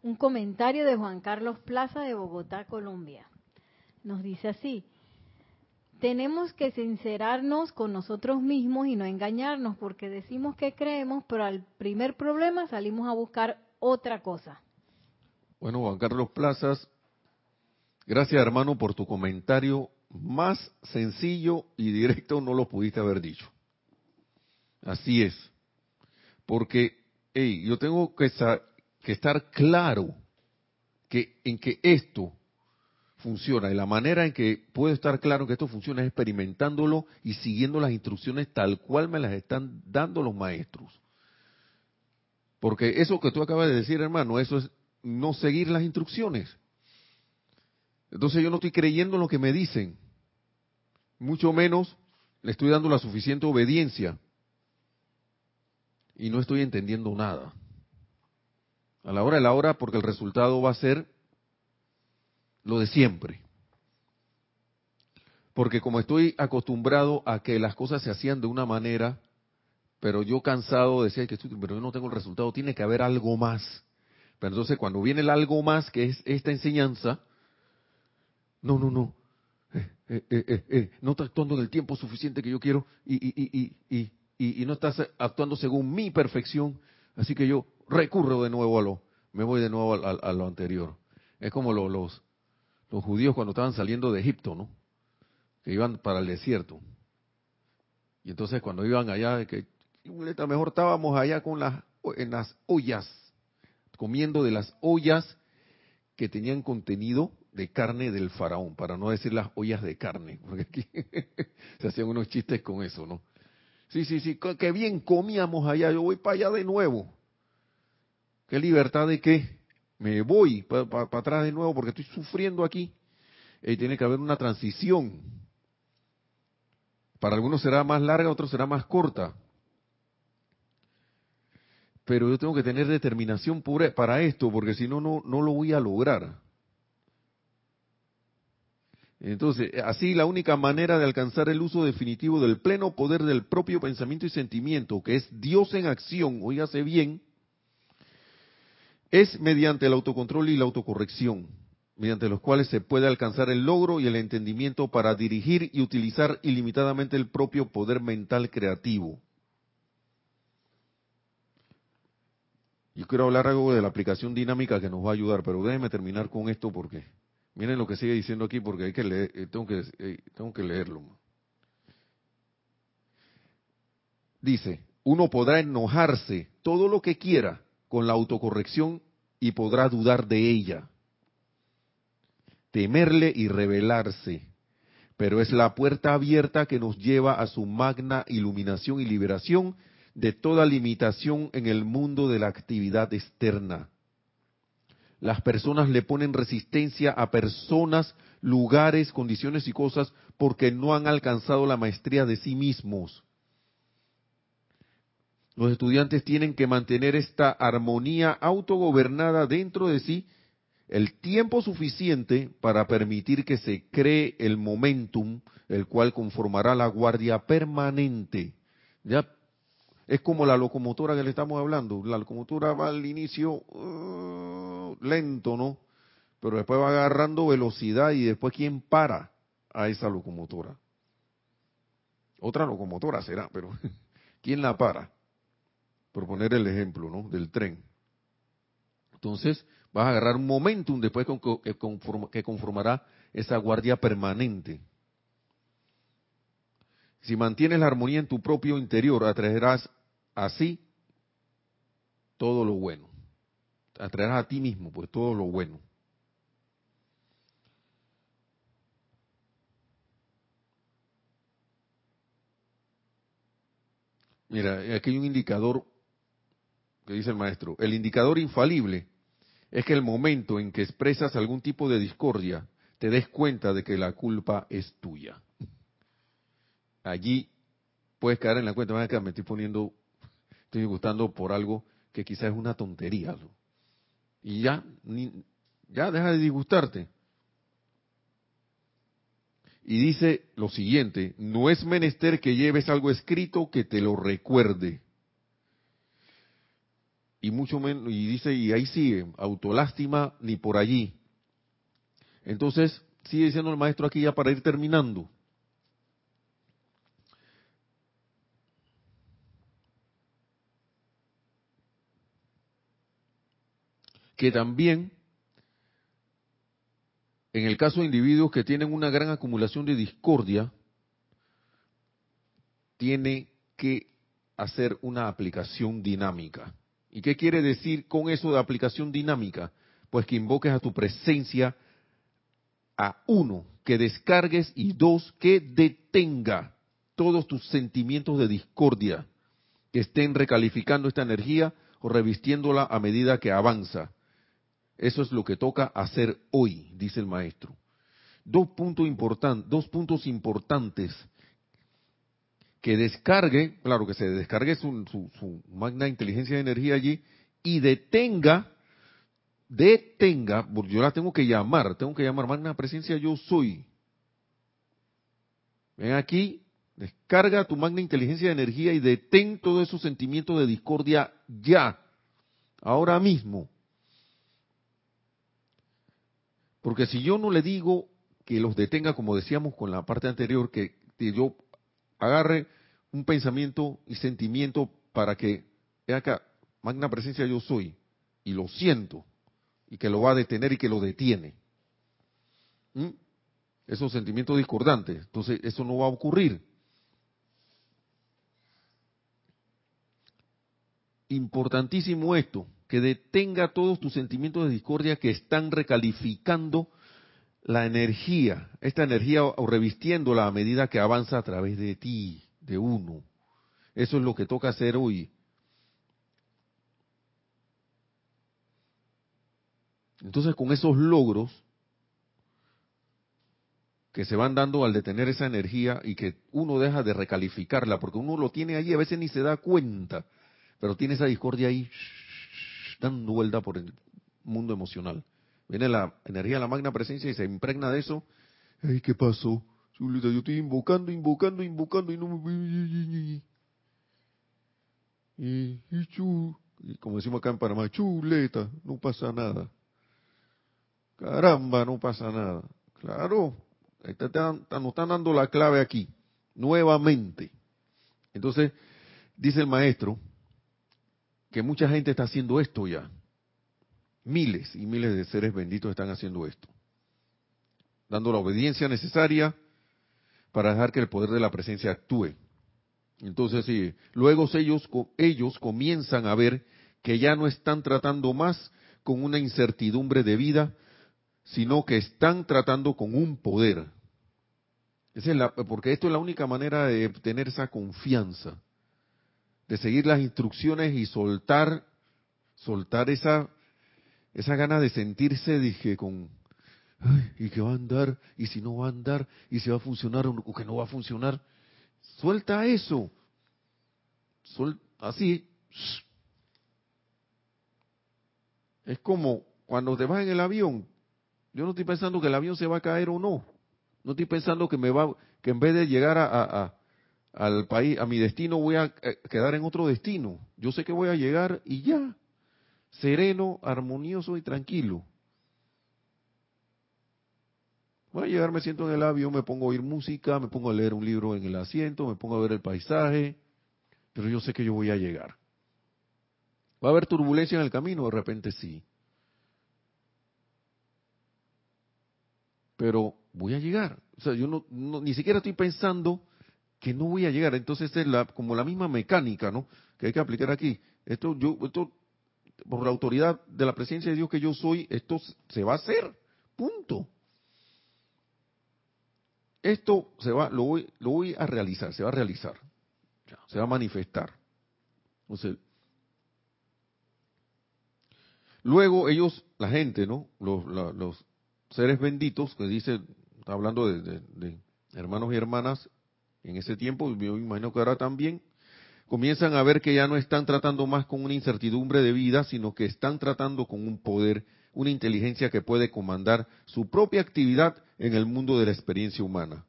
Un comentario de Juan Carlos Plaza de Bogotá, Colombia. Nos dice así, tenemos que sincerarnos con nosotros mismos y no engañarnos, porque decimos que creemos, pero al primer problema salimos a buscar otra cosa. Bueno, Juan Carlos Plazas, gracias hermano por tu comentario. Más sencillo y directo no lo pudiste haber dicho. Así es. Porque, hey, yo tengo que, que estar claro que en que esto funciona. Y la manera en que puedo estar claro que esto funciona es experimentándolo y siguiendo las instrucciones tal cual me las están dando los maestros. Porque eso que tú acabas de decir, hermano, eso es no seguir las instrucciones. Entonces yo no estoy creyendo en lo que me dicen. Mucho menos le estoy dando la suficiente obediencia. Y no estoy entendiendo nada. A la hora de la hora, porque el resultado va a ser lo de siempre. Porque como estoy acostumbrado a que las cosas se hacían de una manera, pero yo cansado decía que pero yo no tengo el resultado, tiene que haber algo más. Pero entonces cuando viene el algo más, que es esta enseñanza, no, no, no, eh, eh, eh, no está actuando en el tiempo suficiente que yo quiero y, y, y, y, no estás actuando según mi perfección, así que yo recurro de nuevo a lo, me voy de nuevo a, lo anterior. Es como los, los judíos cuando estaban saliendo de Egipto, ¿no? Que iban para el desierto. Y entonces cuando iban allá, que mejor estábamos allá con las en las ollas, comiendo de las ollas que tenían contenido de carne del faraón, para no decir las ollas de carne, porque aquí se hacían unos chistes con eso, ¿no? Sí, sí, sí, qué bien comíamos allá, yo voy para allá de nuevo. ¿Qué libertad de qué? Me voy para atrás de nuevo porque estoy sufriendo aquí. Y tiene que haber una transición. Para algunos será más larga, otros será más corta. Pero yo tengo que tener determinación pura para esto, porque si no, no, no lo voy a lograr. Entonces, así la única manera de alcanzar el uso definitivo del pleno poder del propio pensamiento y sentimiento, que es Dios en acción, oígase bien, es mediante el autocontrol y la autocorrección, mediante los cuales se puede alcanzar el logro y el entendimiento para dirigir y utilizar ilimitadamente el propio poder mental creativo. Yo quiero hablar algo de la aplicación dinámica que nos va a ayudar, pero déjenme terminar con esto porque miren lo que sigue diciendo aquí porque hay que leer, eh, tengo que eh, tengo que leerlo. Dice, uno podrá enojarse todo lo que quiera con la autocorrección y podrá dudar de ella, temerle y rebelarse, pero es la puerta abierta que nos lleva a su magna iluminación y liberación de toda limitación en el mundo de la actividad externa. Las personas le ponen resistencia a personas, lugares, condiciones y cosas porque no han alcanzado la maestría de sí mismos los estudiantes tienen que mantener esta armonía autogobernada dentro de sí el tiempo suficiente para permitir que se cree el momentum, el cual conformará la guardia permanente. Ya es como la locomotora que le estamos hablando. La locomotora va al inicio uh, lento, ¿no? Pero después va agarrando velocidad y después quién para a esa locomotora. Otra locomotora será, pero ¿quién la para? Por poner el ejemplo, ¿no? Del tren. Entonces, vas a agarrar un momentum después que conformará esa guardia permanente. Si mantienes la armonía en tu propio interior, atraerás así todo lo bueno. Atraerás a ti mismo, pues todo lo bueno. Mira, aquí hay un indicador que dice el maestro, el indicador infalible es que el momento en que expresas algún tipo de discordia, te des cuenta de que la culpa es tuya. Allí puedes caer en la cuenta, me estoy poniendo, estoy gustando por algo que quizás es una tontería. Y ya, ya deja de disgustarte. Y dice lo siguiente, no es menester que lleves algo escrito que te lo recuerde. Y mucho menos, y dice, y ahí sigue, autolástima ni por allí. Entonces, sigue diciendo el maestro aquí ya para ir terminando. Que también, en el caso de individuos que tienen una gran acumulación de discordia, tiene que hacer una aplicación dinámica. ¿Y qué quiere decir con eso de aplicación dinámica? Pues que invoques a tu presencia a uno, que descargues y dos, que detenga todos tus sentimientos de discordia que estén recalificando esta energía o revistiéndola a medida que avanza. Eso es lo que toca hacer hoy, dice el maestro. Dos puntos, dos puntos importantes. Que descargue, claro que se descargue su, magna inteligencia de energía allí y detenga detenga, porque yo la tengo que llamar, tengo que llamar, magna presencia yo soy. Ven aquí, descarga tu magna inteligencia de energía y detén todos esos sentimientos de discordia ya, ahora mismo. Porque si yo no le digo que los detenga, como decíamos con la parte anterior, que, que yo agarre un pensamiento y sentimiento para que, acá, magna presencia yo soy, y lo siento, y que lo va a detener y que lo detiene. ¿Mm? Esos sentimientos discordantes. Entonces, eso no va a ocurrir. Importantísimo esto, que detenga todos tus sentimientos de discordia que están recalificando la energía, esta energía o revistiéndola a medida que avanza a través de ti, de uno. Eso es lo que toca hacer hoy. Entonces, con esos logros que se van dando al detener esa energía y que uno deja de recalificarla, porque uno lo tiene allí, a veces ni se da cuenta, pero tiene esa discordia ahí dando vuelta por el mundo emocional. Viene la energía de la magna presencia y se impregna de eso. Ay, ¿qué pasó? Yo estoy invocando, invocando, invocando y no me... Y, y, y como decimos acá en Panamá, chuleta, no pasa nada. Caramba, no pasa nada. Claro, nos están dando la clave aquí, nuevamente. Entonces, dice el maestro que mucha gente está haciendo esto ya. Miles y miles de seres benditos están haciendo esto. Dando la obediencia necesaria para dejar que el poder de la presencia actúe. Entonces, sí, luego ellos, ellos comienzan a ver que ya no están tratando más con una incertidumbre de vida, sino que están tratando con un poder. es porque esto es la única manera de tener esa confianza, de seguir las instrucciones y soltar, soltar esa, esa gana de sentirse, dije, con, y que va a andar, y si no va a andar, y si va a funcionar o que no va a funcionar. Suelta eso. así. Es como cuando te vas en el avión, yo no estoy pensando que el avión se va a caer o no. No estoy pensando que me va, que en vez de llegar a, al país, a mi destino, voy a eh, quedar en otro destino. Yo sé que voy a llegar y ya, sereno, armonioso y tranquilo. Voy a llegar, me siento en el avión, me pongo a oír música, me pongo a leer un libro en el asiento, me pongo a ver el paisaje, pero yo sé que yo voy a llegar. ¿Va a haber turbulencia en el camino? De repente sí. pero voy a llegar. O sea, yo no, ni siquiera estoy pensando que no voy a llegar. Entonces es la, como la misma mecánica, ¿no? Que hay que aplicar aquí. Esto, yo, esto, por la autoridad de la presencia de Dios que yo soy, esto se va a hacer. Punto. Esto se va, lo voy, lo voy a realizar, se va a realizar. Se va a manifestar. Luego ellos, la gente, ¿no? Los, los, seres benditos, que dice, está hablando de, hermanos y hermanas en ese tiempo, yo imagino que ahora también, comienzan a ver que ya no están tratando más con una incertidumbre de vida, sino que están tratando con un poder, una inteligencia que puede comandar su propia actividad en el mundo de la experiencia humana.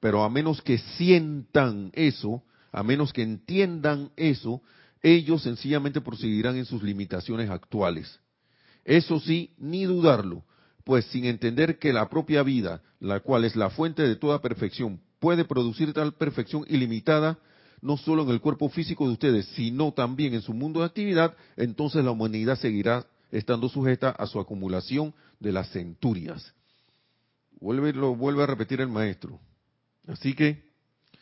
Pero a menos que sientan eso, a menos que entiendan eso, ellos sencillamente proseguirán en sus limitaciones actuales. Eso sí, ni dudarlo, pues sin entender que la propia vida, la cual es la fuente de toda perfección, puede producir tal perfección ilimitada, no solo en el cuerpo físico de ustedes, sino también en su mundo de actividad, entonces la humanidad seguirá estando sujeta a su acumulación de las centurias. Vuelve, lo vuelve a repetir el maestro. Así que,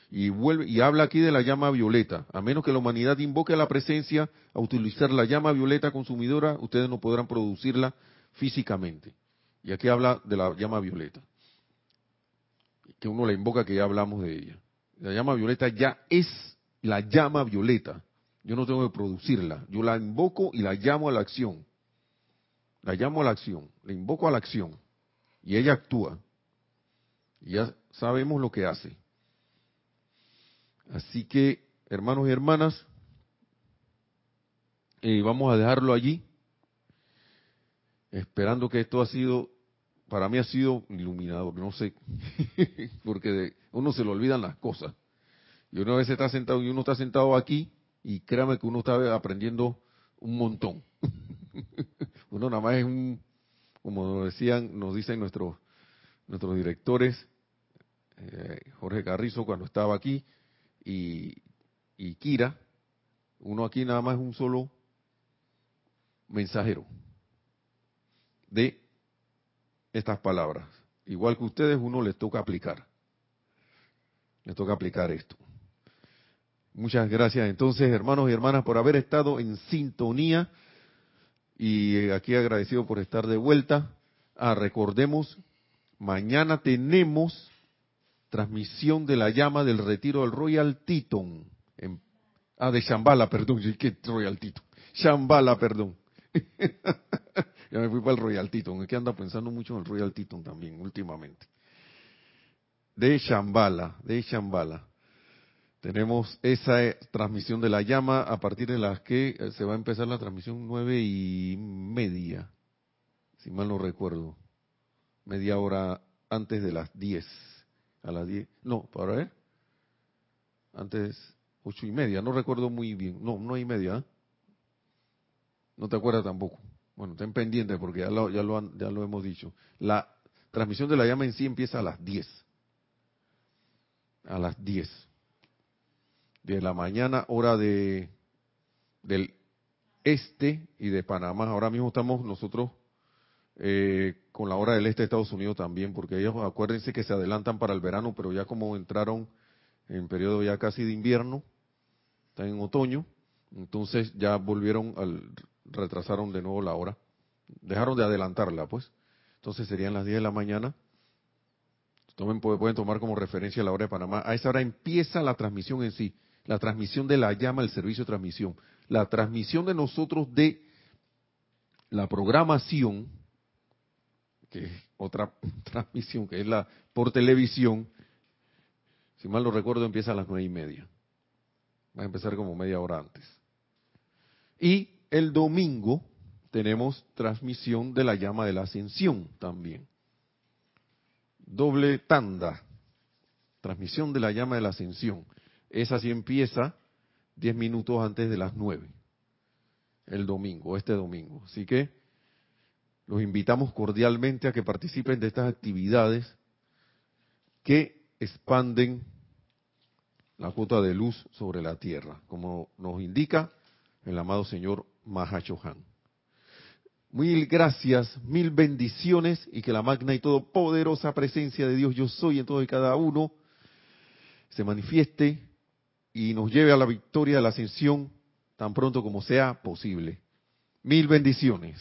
y, vuelve, y habla aquí de la llama violeta. A menos que la humanidad invoque la presencia a utilizar la llama violeta consumidora, ustedes no podrán producirla físicamente. Y aquí habla de la llama violeta. Que uno la invoca, que ya hablamos de ella. La llama violeta ya es la llama violeta. Yo no tengo que producirla. Yo la invoco y la llamo a la acción. La llamo a la acción. La invoco a la acción. Y ella actúa. Y ya sabemos lo que hace. Así que, hermanos y hermanas, eh, vamos a dejarlo allí, esperando que esto ha sido, para mí ha sido iluminador, no sé, porque uno se le olvidan las cosas. Y uno a veces está sentado y uno está sentado aquí y créame que uno está aprendiendo un montón. uno nada más es un, como decían, nos dicen nuestros nuestros directores, eh, Jorge Carrizo cuando estaba aquí y, y Kira, uno aquí nada más es un solo mensajero de estas palabras. Igual que ustedes, uno les toca aplicar. Les toca aplicar esto. Muchas gracias entonces, hermanos y hermanas, por haber estado en sintonía. Y aquí agradecido por estar de vuelta. Ah, recordemos, mañana tenemos transmisión de la llama del retiro del Royal Teton. ah, de Shambhala, perdón. ¿Qué Royal? Shambhala, perdón. ya me fui para el Royal Teton. Es que anda pensando mucho en el Royal Teton también, últimamente. De Shambhala, de Shambhala. Tenemos esa eh, transmisión de la llama a partir de las que eh, se va a empezar la transmisión nueve y media, si mal no recuerdo. Media hora antes de las diez a las 10, no, para ver, antes ocho y media, no recuerdo muy bien, no, no y media, ¿eh? no te acuerdas tampoco. Bueno, ten pendiente porque ya lo, ya lo, ya lo hemos dicho. La transmisión de la llama en sí empieza a las 10. A las 10 de la mañana, hora de del este y de Panamá. Ahora mismo estamos nosotros eh, con la hora del este de Estados Unidos también, porque ellos acuérdense que se adelantan para el verano, pero ya como entraron en periodo ya casi de invierno, están en otoño, entonces ya volvieron al retrasaron de nuevo la hora, dejaron de adelantarla, pues. Entonces serían las 10 de la mañana. Pueden tomar como referencia la hora de Panamá. A esa hora empieza la transmisión en sí, la transmisión de la llama, el servicio de transmisión, la transmisión de nosotros de la programación que es otra transmisión, que es la por televisión, si mal no recuerdo, empieza a las nueve y media. Va a empezar como media hora antes. Y el domingo tenemos transmisión de la llama de la ascensión también. Doble tanda. Transmisión de la llama de la ascensión. Esa sí empieza diez minutos antes de las nueve. El domingo, este domingo. Así que los invitamos cordialmente a que participen de estas actividades que expanden la cuota de luz sobre la tierra, como nos indica el amado señor Mahachohan. Mil gracias, mil bendiciones y que la magna y todopoderosa presencia de Dios yo soy en todo y cada uno se manifieste y nos lleve a la victoria de la ascensión tan pronto como sea posible. Mil bendiciones.